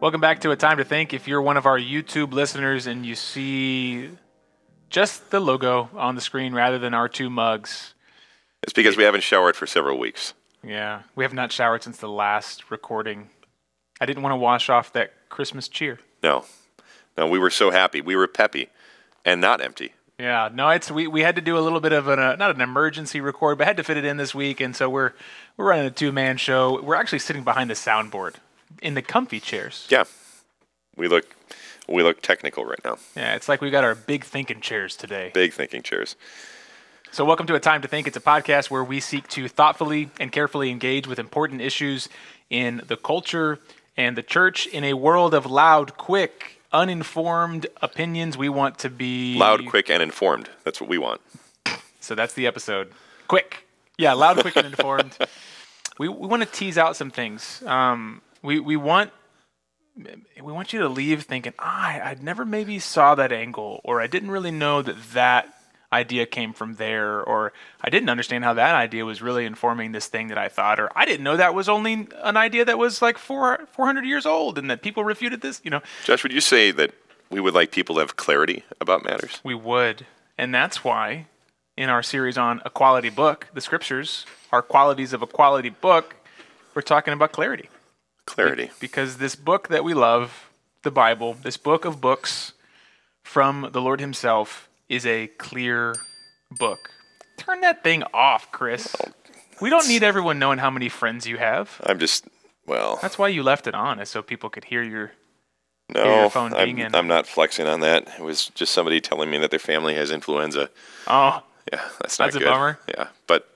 Welcome back to A Time to Think. If you're one of our YouTube listeners and you see just the logo on the screen rather than our two mugs, It's because we haven't showered for several weeks. yeah, we have not showered since the last recording. I didn't want to wash off that Christmas cheer. No, no, we were so happy. We were peppy and not empty. Yeah, no, it's we, we had to do a little bit of an uh, not an emergency record, but had to fit it in this week, and so we're we're running a two man show. We're actually sitting behind the soundboard in the comfy chairs. Yeah, we look we look technical right now. Yeah, it's like we got our big thinking chairs today. Big thinking chairs. So, welcome to A Time to Think. It's a podcast where we seek to thoughtfully and carefully engage with important issues in the culture and the church in a world of loud, quick, uninformed opinions. We want to be Loud, quick, and informed. That's what we want. So that's the episode. Quick. Yeah, loud, quick, and informed. We, we want to tease out some things. Um, we, we want we want you to leave thinking, ah, I, I never maybe saw that angle, or I didn't really know that that idea came from there, or I didn't understand how that idea was really informing this thing that I thought, or I didn't know that was only an idea that was like four, 400 years old and that people refuted this, you know. Josh, would you say that we would like people to have clarity about matters? We would. And that's why in our series on a quality book, the scriptures are qualities of a quality book, we're talking about clarity. Clarity. Because this book that we love, the Bible, this book of books from the Lord Himself, is a clear book. Turn that thing off, Chris. We don't need everyone knowing how many friends you have. I'm just well. That's why you left it on, is so people could hear your. No, your phone I'm, dinging. I'm not flexing on that. It was just somebody telling me that their family has influenza. Oh, Yeah, that's not That's a good. bummer. Yeah, but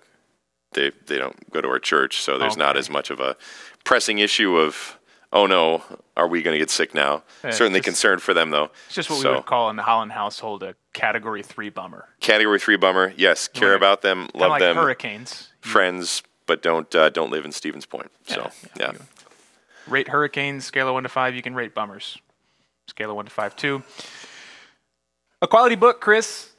they they don't go to our church, so there's oh, not as much of a pressing issue of oh no, are we going to get sick now? Yeah, Certainly just- concerned for them though. it's just what So, we would call in the Holland household a category three bummer. category three bummer. Yes, care about them, love like them, hurricanes. friends, but don't uh, don't live in Stevens Point. So yeah, you Rate hurricanes, scale of one to five. You can rate bummers, scale of one to five too. A quality book, Chris.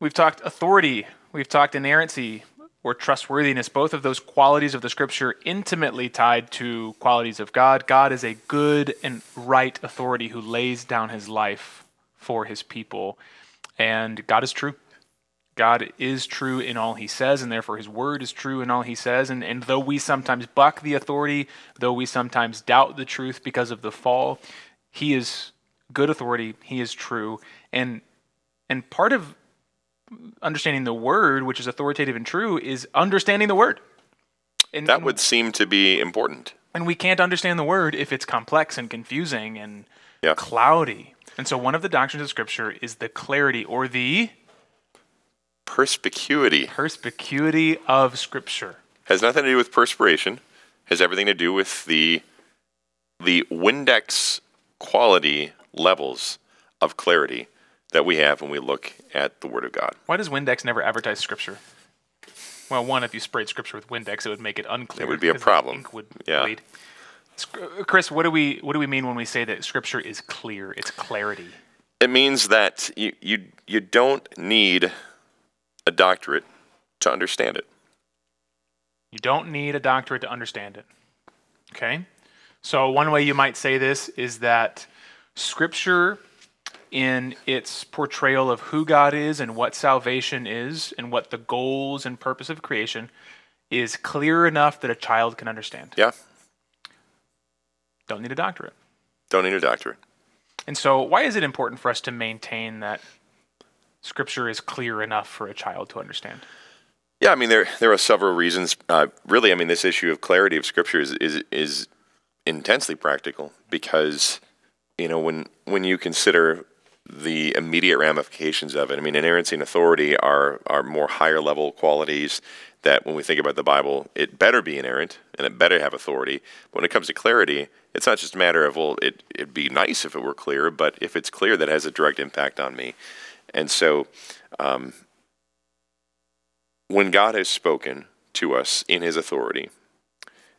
We've talked authority. We've talked inerrancy or trustworthiness. Both of those qualities of the Scripture intimately tied to qualities of God. God is a good and right authority who lays down His life for His people, and God is true. God is true in all he says, and therefore his word is true in all he says. And, and though we sometimes buck the authority, though we sometimes doubt the truth because of the fall, he is good authority, he is true. And and part of understanding the word, which is authoritative and true, is understanding the word. And, that would seem to be important. and we can't understand the word if it's complex and confusing and Yeah. cloudy. And so one of the doctrines of Scripture is the clarity or the Perspicuity perspicuity of Scripture. has nothing to do with perspiration. Has everything to do with the the Windex quality levels of clarity that we have when we look at the Word of God. Why does Windex never advertise Scripture? Well, one, if you sprayed Scripture with Windex, it would make it unclear. It would be a problem. Would Yeah. bleed. Uh, Chris, what do we what do we mean when we say that Scripture is clear? It's clarity. It means that you you you don't need a doctorate to understand it. You don't need a doctorate to understand it. Okay? So, one way you might say this is that Scripture, in its portrayal of who God is and what salvation is and what the goals and purpose of creation is clear enough that a child can understand. Yeah, Don't need a doctorate. don't need a doctorate. And so, why is it important for us to maintain that Scripture is clear enough for a child to understand? Yeah, I mean there there are several reasons. Uh, really, I mean this issue of clarity of Scripture is, is is intensely practical because you know when when you consider the immediate ramifications of it. I mean, inerrancy and authority are are more higher level qualities that when we think about the Bible, it better be inerrant and it better have authority. But when it comes to clarity, it's not just a matter of well, it it'd be nice if it were clear, but if it's clear, that has a direct impact on me. And so, um, when God has spoken to us in His authority,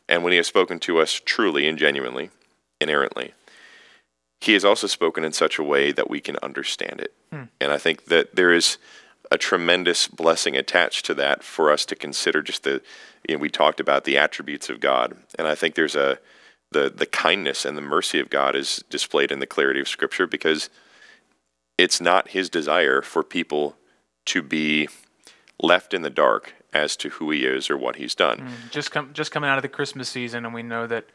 and when He has spoken to us truly and genuinely, inerrantly, He has also spoken in such a way that we can understand it. Hmm. And I think that there is a tremendous blessing attached to that for us to consider just the, you know, we talked about the attributes of God. And I think there's a, the the kindness and the mercy of God is displayed in the clarity of Scripture because it's not His desire for people to be left in the dark as to who He is or what He's done. Hmm. Just com- just coming out of the Christmas season, and we know that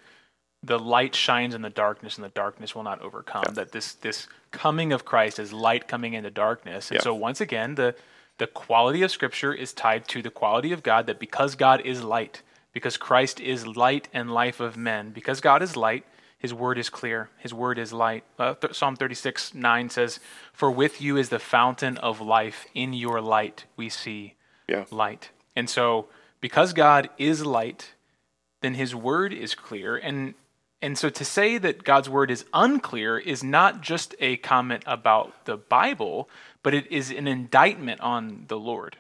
the light shines in the darkness, and the darkness will not overcome. That this this coming of Christ is light coming into darkness, and Yeah. so once again, the the quality of Scripture is tied to the quality of God. That because God is light, because Christ is light and life of men, because God is light, His word is clear. His word is light. Uh, th- Psalm thirty six nine says, "For with you is the fountain of life. In your light we see." Yeah. light. And so because God is light, then his word is clear and and so to say that God's word is unclear is not just a comment about the Bible, but it is an indictment on the Lord.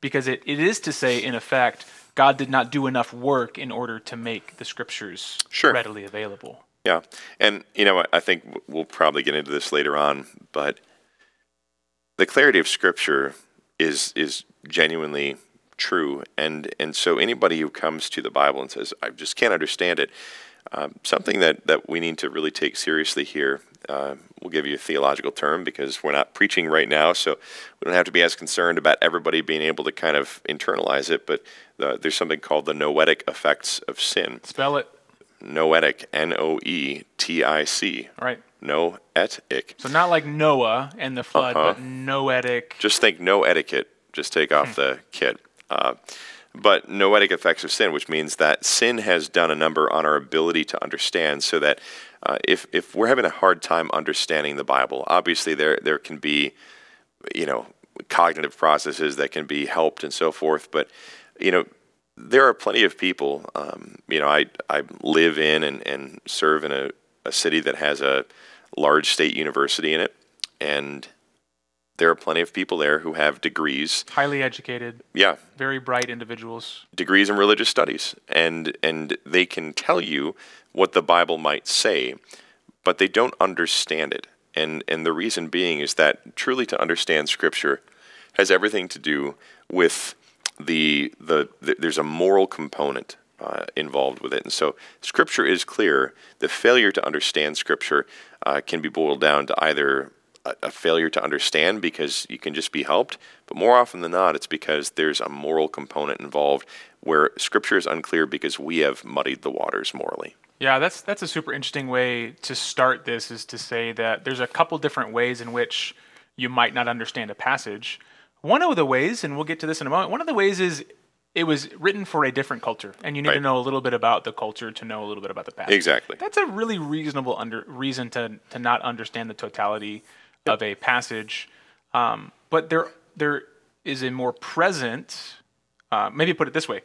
Because it, it is to say, in effect, God did not do enough work in order to make the scriptures Sure. readily available. Yeah, and you know, I- I think we'll probably get into this later on, but the clarity of Scripture is is genuinely true, and and so anybody who comes to the Bible and says, "I just can't understand it," um, something that that we need to really take seriously here. Uh, we'll give you a theological term because we're not preaching right now, so we don't have to be as concerned about everybody being able to kind of internalize it. But uh, there's something called the noetic effects of sin. Spell it. Noetic, N O E T I C. All right. Noetic. So not like Noah and the flood, Uh-huh. but noetic. Just think no etiquette. Just take off the kit. Uh, but noetic effects of sin, which means that sin has done a number on our ability to understand, so that uh, if if we're having a hard time understanding the Bible, obviously there there can be, you know, cognitive processes that can be helped and so forth. But you know, there are plenty of people. Um, you know, I I live in and, and serve in a, a city that has a large state university in it, and there are plenty of people there who have degrees. highly educated, Yeah, very bright individuals. degrees in religious studies, and and they can tell you what the Bible might say, but they don't understand it. And and the reason being is that truly to understand Scripture has everything to do with the the, the there's a moral component uh, involved with it, and so Scripture is clear. The failure to understand Scripture uh, can be boiled down to either a, a failure to understand because you can just be helped, but more often than not, it's because there's a moral component involved where Scripture is unclear because we have muddied the waters morally. Yeah, that's that's a super interesting way to start this is to say that there's a couple different ways in which you might not understand a passage. One of the ways, and we'll get to this in a moment, one of the ways is it was written for a different culture, and you need to know a little bit about the culture to know a little bit about the passage. Exactly. That's a really reasonable under, reason to to not understand the totality of a passage. Um, but there there is a more present. Uh, maybe put it this way: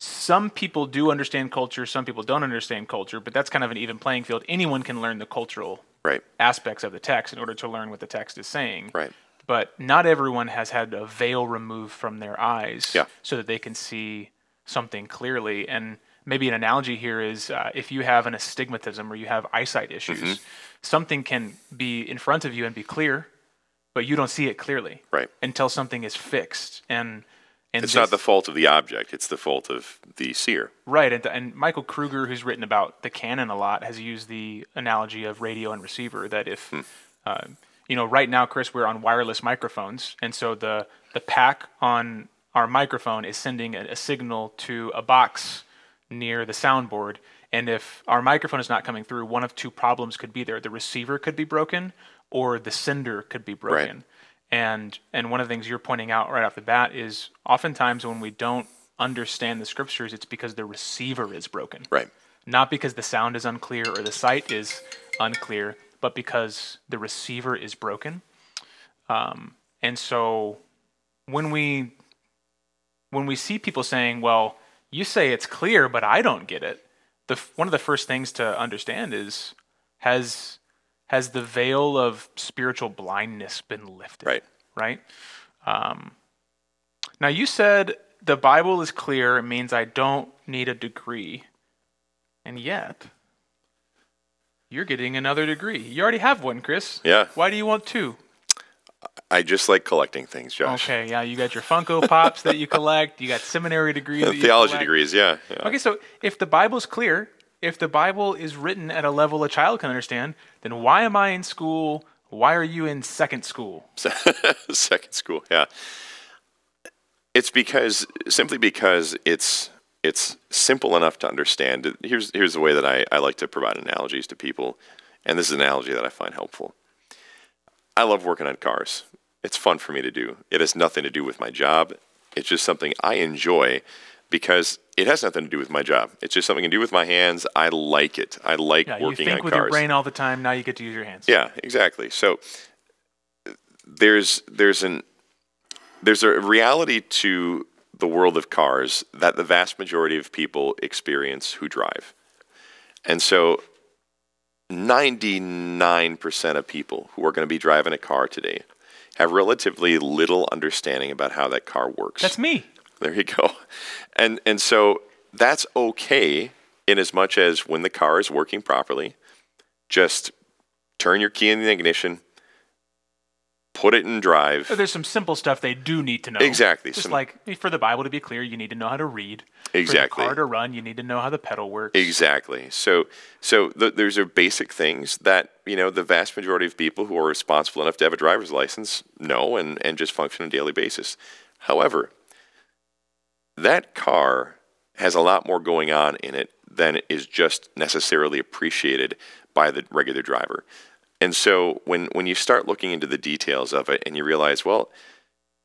some people do understand culture, some people don't understand culture, but that's kind of an even playing field. Anyone can learn the cultural Right. aspects of the text in order to learn what the text is saying. Right. But not everyone has had a veil removed from their eyes Yeah. so that they can see something clearly. And maybe an analogy here is uh, if you have an astigmatism or you have eyesight issues, Mm-hmm. something can be in front of you and be clear, but you don't see it clearly Right. until something is fixed. And and It's not the fault of the object; it's the fault of the seer. Right, and, and Michael Kruger, who's written about the canon a lot, has used the analogy of radio and receiver. That if, uh, you know, right now, Chris, we're on wireless microphones, and so the the pack on our microphone is sending a, a signal to a box near the soundboard. And if our microphone is not coming through, one of two problems could be there: the receiver could be broken, or the sender could be broken. Right. And and one of the things you're pointing out right off the bat is oftentimes when we don't understand the scriptures, it's because the receiver is broken. Right. Not because the sound is unclear or the sight is unclear, but because the receiver is broken. Um, and so when we when we see people saying, "Well, you say it's clear, but I don't get it," the one of the first things to understand is has has the veil of spiritual blindness been lifted? Right. Right. Um, now you said the Bible is clear. It means I don't need a degree, and yet you're getting another degree. You already have one, Chris. Yeah. Why do you want two? I just like collecting things, Josh. Okay, yeah, you got your Funko Pops that you collect. You got seminary degrees. that Theology degrees, yeah. yeah. Okay, so if the Bible's clear, if the Bible is written at a level a child can understand, then why am I in school? Why are you in second school? Second school, yeah. It's because simply because it's it's simple enough to understand. Here's here's the way that I, I like to provide analogies to people, and this is an analogy that I find helpful. I love working on cars. It's fun for me to do. It has nothing to do with my job. It's just something I enjoy because it has nothing to do with my job. It's just something to do with my hands. I like it. I like Yeah, you working think on with cars. your brain all the time. Now you get to use your hands. Yeah, exactly. So there's there's an there's a reality to the world of cars that the vast majority of people experience who drive. And so 99% of people who are going to be driving a car today have relatively little understanding about how that car works. That's me. There you go. And and so that's okay in as much as when the car is working properly, just turn your key in the ignition, put it in drive. There's some simple stuff they do need to know. Exactly, Just some- like for the Bible to be clear, you need to know how to read. Exactly. For the car to run, you need to know how the pedal works. Exactly. So so th- those are basic things that, you know, the vast majority of people who are responsible enough to have a driver's license know and, and just function on a daily basis. However, that car has a lot more going on in it than is just necessarily appreciated by the regular driver. And so when, when you start looking into the details of it and you realize, well,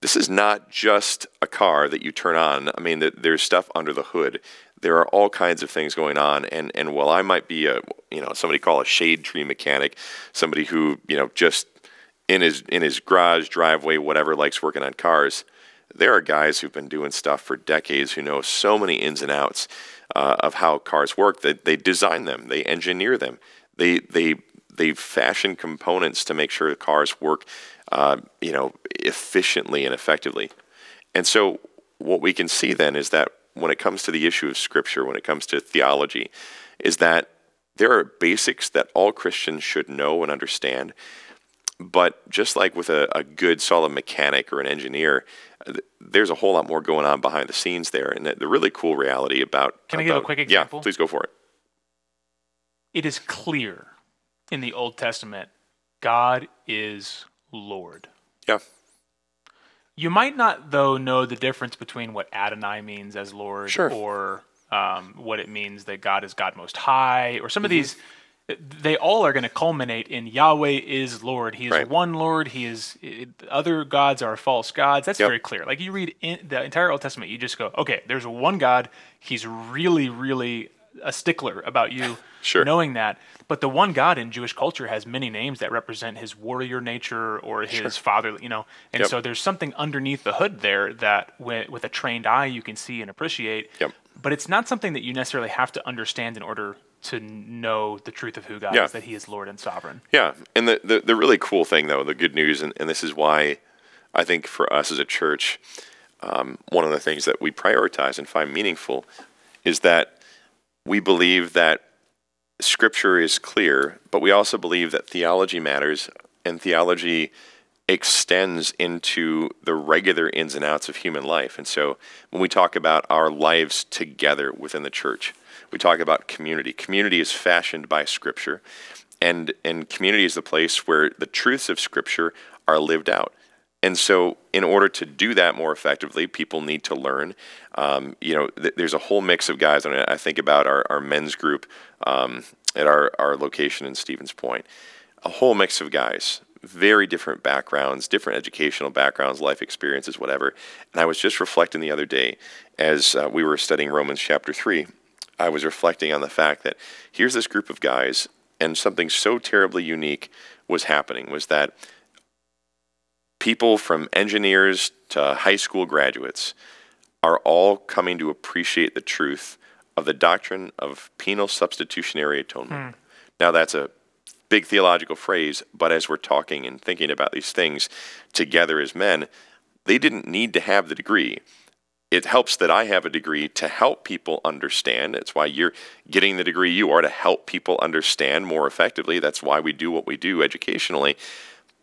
this is not just a car that you turn on. I mean, there's stuff under the hood. There are all kinds of things going on. And, and while I might be a, you know, somebody call a shade tree mechanic, somebody who, you know, just in his, in his garage, driveway, whatever, likes working on cars, there are guys who've been doing stuff for decades who know so many ins and outs uh, of how cars work that they design them, they engineer them, they they they fashion components to make sure the cars work, uh, you know, efficiently and effectively. And so, what we can see then is that when it comes to the issue of Scripture, when it comes to theology, is that there are basics that all Christians should know and understand. But just like with a, a good, solid mechanic or an engineer, there's a whole lot more going on behind the scenes there. And the, the really cool reality about. Can I give a quick example? Yeah, please go for it. It is clear in the Old Testament God is Lord. Yeah. You might not, though, know the difference between what Adonai means as Lord Sure. or um, what it means that God is God Most High, or some of Mm-hmm. these. They all are going to culminate in Yahweh is Lord. He is Right. one Lord. He is other gods are false gods. That's Yep. very clear. Like you read in the entire Old Testament, you just go, okay, there's one God. He's really, really a stickler about you Sure. knowing that. But the one God in Jewish culture has many names that represent his warrior nature or his father, you know. And Yep. so there's something underneath the hood there that with, with a trained eye you can see and appreciate. Yep. But it's not something that you necessarily have to understand in order to know the truth of who God Yeah. is, that he is Lord and sovereign. Yeah, and the, the, the really cool thing, though, the good news, and, and this is why I think for us as a church, um, one of the things that we prioritize and find meaningful is that we believe that Scripture is clear, but we also believe that theology matters, and theology extends into the regular ins and outs of human life. And so when we talk about our lives together within the church, we talk about community. Community is fashioned by Scripture, and, and community is the place where the truths of Scripture are lived out. And so, in order to do that more effectively, people need to learn. Um, you know, th- there's a whole mix of guys. And I think about our, our men's group um, at our, our location in Stevens Point. A whole mix of guys, very different backgrounds, different educational backgrounds, life experiences, whatever. And I was just reflecting the other day as uh, we were studying Romans chapter 3. I was reflecting on the fact that here's this group of guys, and something so terribly unique was happening was that people from engineers to high school graduates are all coming to appreciate the truth of the doctrine of penal substitutionary atonement. Hmm. Now, that's a big theological phrase, but as we're talking and thinking about these things together as men, they didn't need to have the degree. It helps that I have a degree to help people understand. That's why you're getting the degree you are to help people understand more effectively. That's why we do what we do educationally.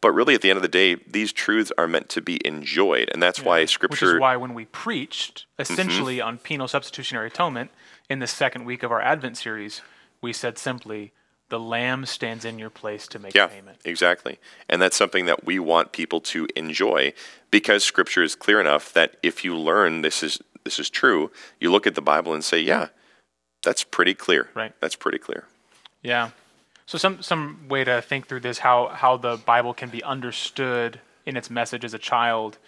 But really, at the end of the day, these truths are meant to be enjoyed, and that's why Scripture. Which is why when we preached essentially mm-hmm. on penal substitutionary atonement in the second week of our Advent series, we said simply, "The Lamb stands in your place to make Yeah, payment." exactly. And that's something that we want people to enjoy because scripture is clear enough that if you learn this is this is true, you look at the Bible and say, yeah, that's pretty clear. Right. That's pretty clear. Yeah. So some some way to think through this how how the Bible can be understood in its message as a child,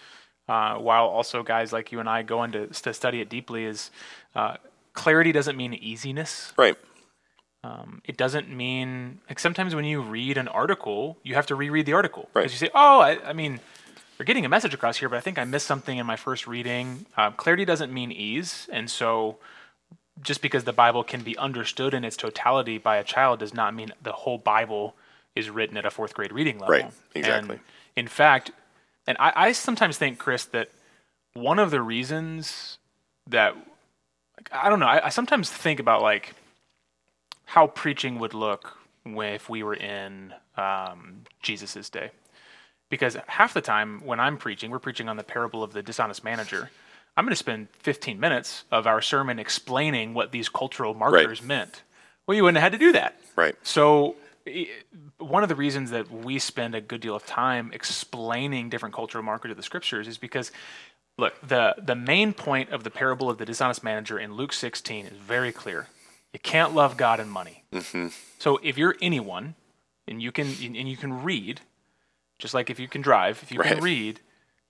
uh, while also guys like you and I go to to study it deeply is uh, clarity doesn't mean easiness. Right. Um, it doesn't mean like sometimes when you read an article, you have to reread the article Right. because you say, "Oh, I, I mean, you're getting a message across here, but I think I missed something in my first reading." Um, clarity doesn't mean ease, and so just because the Bible can be understood in its totality by a child does not mean the whole Bible is written at a fourth grade reading level. Right, exactly. And in fact, and I, I sometimes think, Chris, that one of the reasons that like, I don't know, I, I sometimes think about like how preaching would look if we were in um, Jesus's day. Because half the time when I'm preaching, we're preaching on the parable of the dishonest manager. I'm going to spend 15 minutes of our sermon explaining what these cultural markers meant. Well, you wouldn't have had to do that. Right. So, one of the reasons that we spend a good deal of time explaining different cultural markers of the scriptures is because, look, the, the main point of the parable of the dishonest manager in Luke 16 is very clear. You can't love God and money. Mm-hmm. So, if you're anyone and you can and you can read, just like if you can drive, if you Right. can read,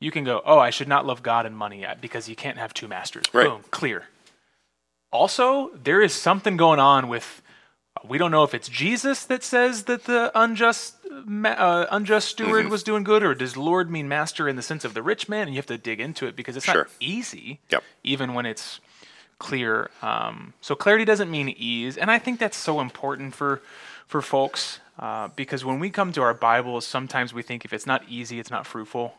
you can go, "Oh, I should not love God and money yet because you can't have two masters." Right. Boom, clear. Also, there is something going on with we don't know if it's Jesus that says that the unjust uh, unjust steward Mm-hmm. was doing good, or does Lord mean master in the sense of the rich man? And you have to dig into it because it's Sure. not easy, Yep. even when it's clear. Um, so clarity doesn't mean ease, and I think that's so important for for folks uh, because when we come to our Bibles, sometimes we think if it's not easy, it's not fruitful.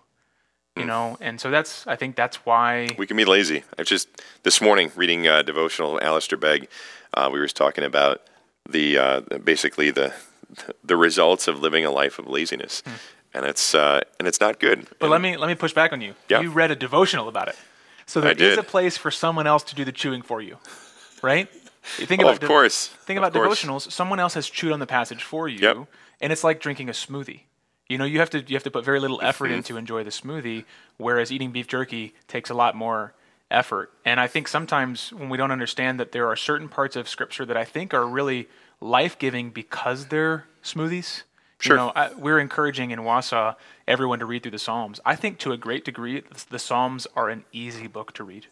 You know, and so that's I think that's why We can be lazy. I just this morning reading uh, devotional Alistair Begg, uh, we were talking about the uh, basically the the results of living a life of laziness, and it's uh, and it's not good. But let me let me push back on you. Yeah. You read a devotional about it, so there is a place for someone else to do the chewing for you, right? You think Oh, about of de- course. Think Of about course. devotionals. Someone else has chewed on the passage for you, Yep. and it's like drinking a smoothie. You know, you have to you have to put very little effort in to enjoy the smoothie, whereas eating beef jerky takes a lot more effort. And I think sometimes when we don't understand that there are certain parts of Scripture that I think are really life giving because they're smoothies. Sure. You know, I, we're encouraging in Wausau everyone to read through the Psalms. I think to a great degree, the Psalms are an easy book to read.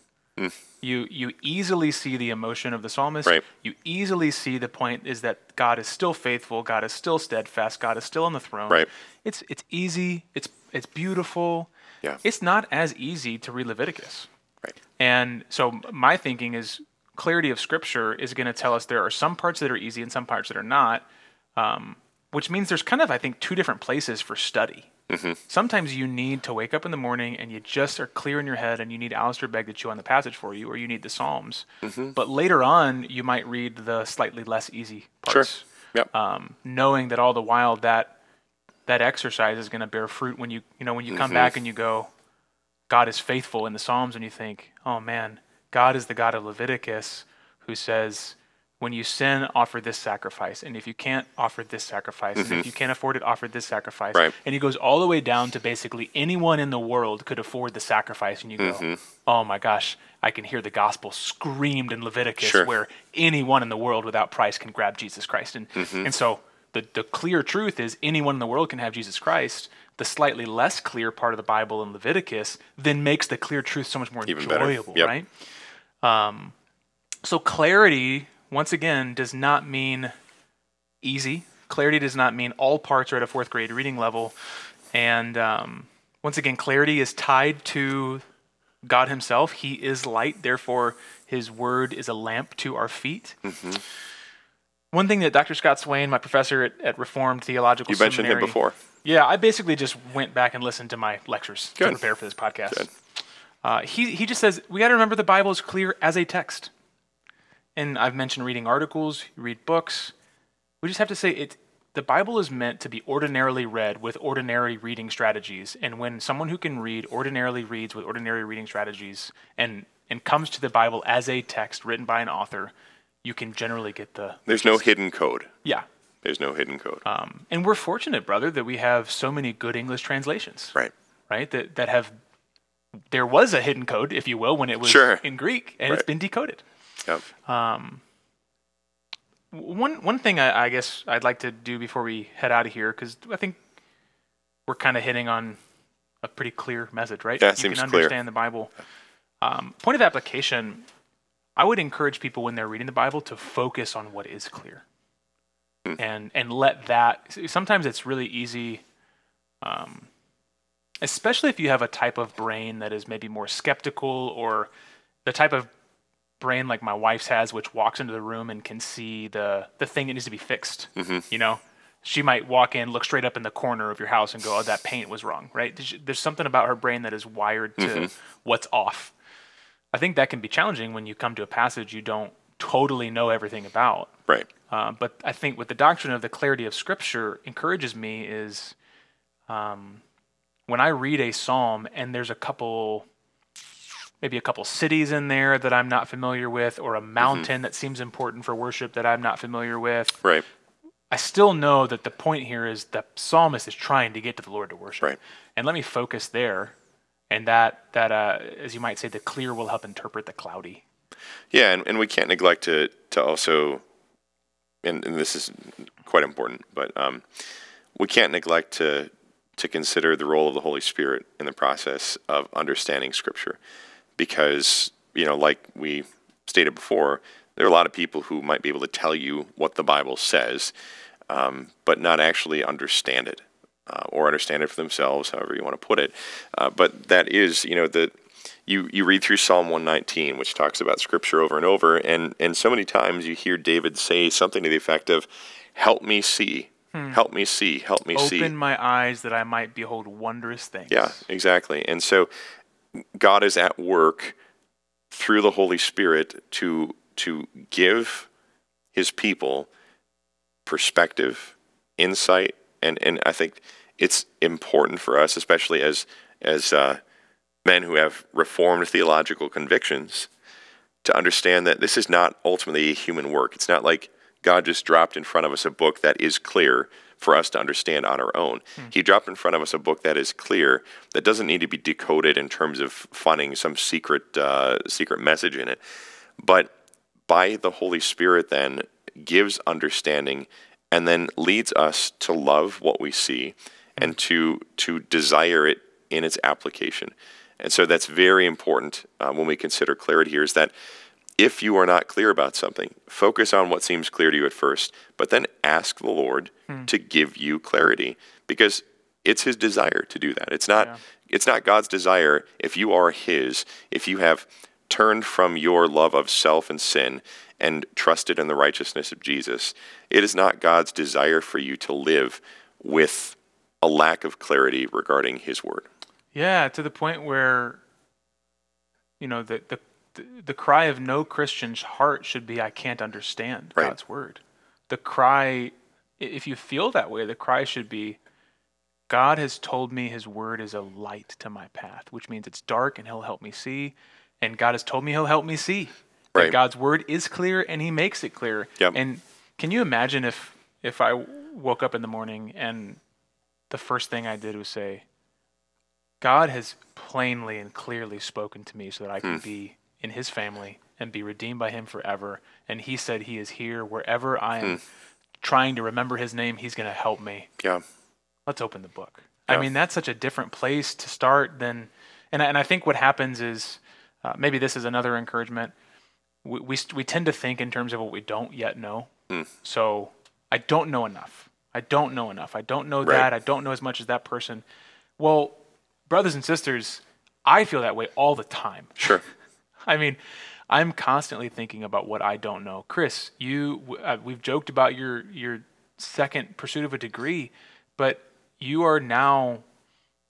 You you easily see the emotion of the psalmist. Right. You easily see the point is that God is still faithful. God is still steadfast. God is still on the throne. Right. It's it's easy. It's it's beautiful. Yeah. It's not as easy to read Leviticus. Right. And so my thinking is clarity of Scripture is going to tell us there are some parts that are easy and some parts that are not, um, which means there's kind of I think two different places for study. Mm-hmm. Sometimes you need to wake up in the morning and you just are clear in your head and you need Alistair Begg to chew on the passage for you, or you need the Psalms. Mm-hmm. But later on, you might read the slightly less easy Sure. parts, Yep. um, knowing that all the while that that exercise is going to bear fruit when you you know when you come back mm-hmm. and you go, God is faithful in the Psalms, and you think, oh man, God is the God of Leviticus who says, when you sin, offer this sacrifice. And if you can't, offer this sacrifice. And if mm-hmm. you can't afford it, offer this sacrifice. Right. And he goes all the way down to basically anyone in the world could afford the sacrifice. And you go, mm-hmm. oh my gosh, I can hear the gospel screamed in Leviticus Sure. where anyone in the world without price can grab Jesus Christ. And, mm-hmm. and so the, the clear truth is anyone in the world can have Jesus Christ. The slightly less clear part of the Bible in Leviticus then makes the clear truth so much more Even enjoyable, Yep. right? Um, so clarity, once again, does not mean easy. Clarity does not mean all parts are at a fourth grade reading level. And um, once again, clarity is tied to God Himself. He is light, therefore, His word is a lamp to our feet. Mm-hmm. One thing that Dr. Scott Swain, my professor at, at Reformed Theological You mentioned him before. yeah, I basically just went back and listened to my lectures Good. to prepare for this podcast. Uh, he he just says we got to remember the Bible is clear as a text, and I've mentioned reading articles, you read books. We just have to say it. the Bible is meant to be ordinarily read with ordinary reading strategies. And when someone who can read ordinarily reads with ordinary reading strategies and and comes to the Bible as a text written by an author, you can generally get the There's no hidden code. yeah. There's no hidden code. Um, and we're fortunate, brother, that we have so many good English translations, right. right? That that have there was a hidden code, if you will, when it was Sure. in Greek, and it's been decoded. Yep. One one thing I, I guess I'd like to do before we head out of here, because I think we're kind of hitting on a pretty clear message, right? Yeah, you seems can clear. understand the Bible. Um, point of application: I would encourage people when they're reading the Bible to focus on what is clear, Hmm. and and let that. Sometimes it's really easy, um, especially if you have a type of brain that is maybe more skeptical or the type of brain like my wife's has, which walks into the room and can see the the thing that needs to be fixed. You know, she might walk in, look straight up in the corner of your house, and go, "Oh, that paint was wrong." Right? There's, something about her brain that is wired to what's off. I think that can be challenging when you come to a passage you don't totally know everything about. Right. Uh, but I think what the doctrine of the clarity of Scripture encourages me is um, when I read a psalm and there's a couple, maybe a couple cities in there that I'm not familiar with, or a mountain that seems important for worship that I'm not familiar with, Right. I still know that the point here is the psalmist is trying to get to the Lord to worship. Right. And let me focus there. And that, that uh, as you might say, the clear will help interpret the cloudy. Yeah, and, and we can't neglect to to also, and, and this is quite important, but um, we can't neglect to to consider the role of the Holy Spirit in the process of understanding Scripture, because you know, like we stated before, there are a lot of people who might be able to tell you what the Bible says, um, but not actually understand it. Uh, or understand it for themselves, however you want to put it. Uh, but that is, you know, the you you read through Psalm 119, which talks about Scripture over and over, and and so many times you hear David say something to the effect of, "Help me see, help me see, help me see." Open my eyes that I might behold wondrous things. Yeah, exactly. And so God is at work through the Holy Spirit to to give his people perspective, insight, and and I think it's important for us, especially as as uh, men who have reformed theological convictions, to understand that this is not ultimately human work. It's not like God just dropped in front of us a book that is clear for us to understand on our own. He dropped in front of us a book that is clear that doesn't need to be decoded in terms of finding some secret uh, secret message in it, but by the Holy Spirit then gives understanding and then leads us to love what we see and to to desire it in its application. And so that's very important uh, when we consider clarity here is that if you are not clear about something, focus on what seems clear to you at first, but then ask the Lord hmm. to give you clarity because it's his desire to do that. It's not Yeah. it's not God's desire if you are his, if you have turned from your love of self and sin and trusted in the righteousness of Jesus. It is not God's desire for you to live with a lack of clarity regarding his word. Yeah, to the point where, you know, the the the cry of no Christian's heart should be, "I can't understand Right. God's word." The cry, if you feel that way, the cry should be, "God has told me His word is a light to my path," which means it's dark and He'll help me see, and God has told me He'll help me see. That God's word is clear and He makes it clear. Yep. And can you imagine if if I woke up in the morning and the first thing I did was say, God has plainly and clearly spoken to me so that I can hmm. be in his family and be redeemed by him forever. And he said he is here wherever I am trying to remember his name, he's going to help me. Yeah. Let's open the book. I mean, that's such a different place to start than, and I, and I think what happens is uh, maybe this is another encouragement. We, we, we tend to think in terms of what we don't yet know. So I don't know enough. I don't know enough. I don't know Right. that. I don't know as much as that person. Well, brothers and sisters, I feel that way all the time. Sure. I mean, I'm constantly thinking about what I don't know. Chris, you uh, we've joked about your your second pursuit of a degree, but you are now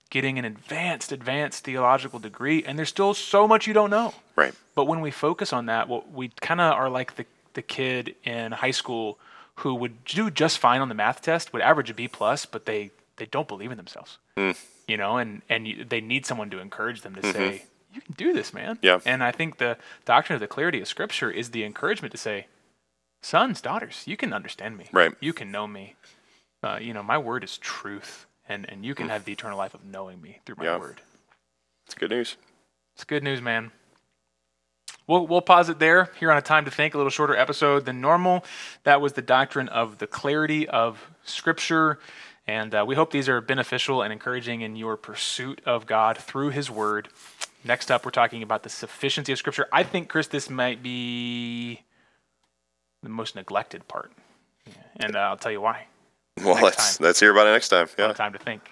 getting an advanced advanced theological degree and there's still so much you don't know. Right. But when we focus on that, what we kind of are like the the kid in high school who would do just fine on the math test, would average a B plus, but they they don't believe in themselves. You know, and and you, they need someone to encourage them to say, "You can do this, man." Yeah. And I think the doctrine of the clarity of Scripture is the encouragement to say, "Sons, daughters, you can understand me. Right. You can know me. Uh, you know, my word is truth, and and you can have the eternal life of knowing me through my Yeah. word." It's good news. It's good news, man. We'll, we'll pause it there here on a time to think, a little shorter episode than normal. That was the doctrine of the clarity of Scripture. And uh, we hope these are beneficial and encouraging in your pursuit of God through His Word. Next up, we're talking about the sufficiency of Scripture. I think, Chris, this might be the most neglected part. And uh, I'll tell you why. Well, Next let's time. let's hear about it next time. Yeah. time to think.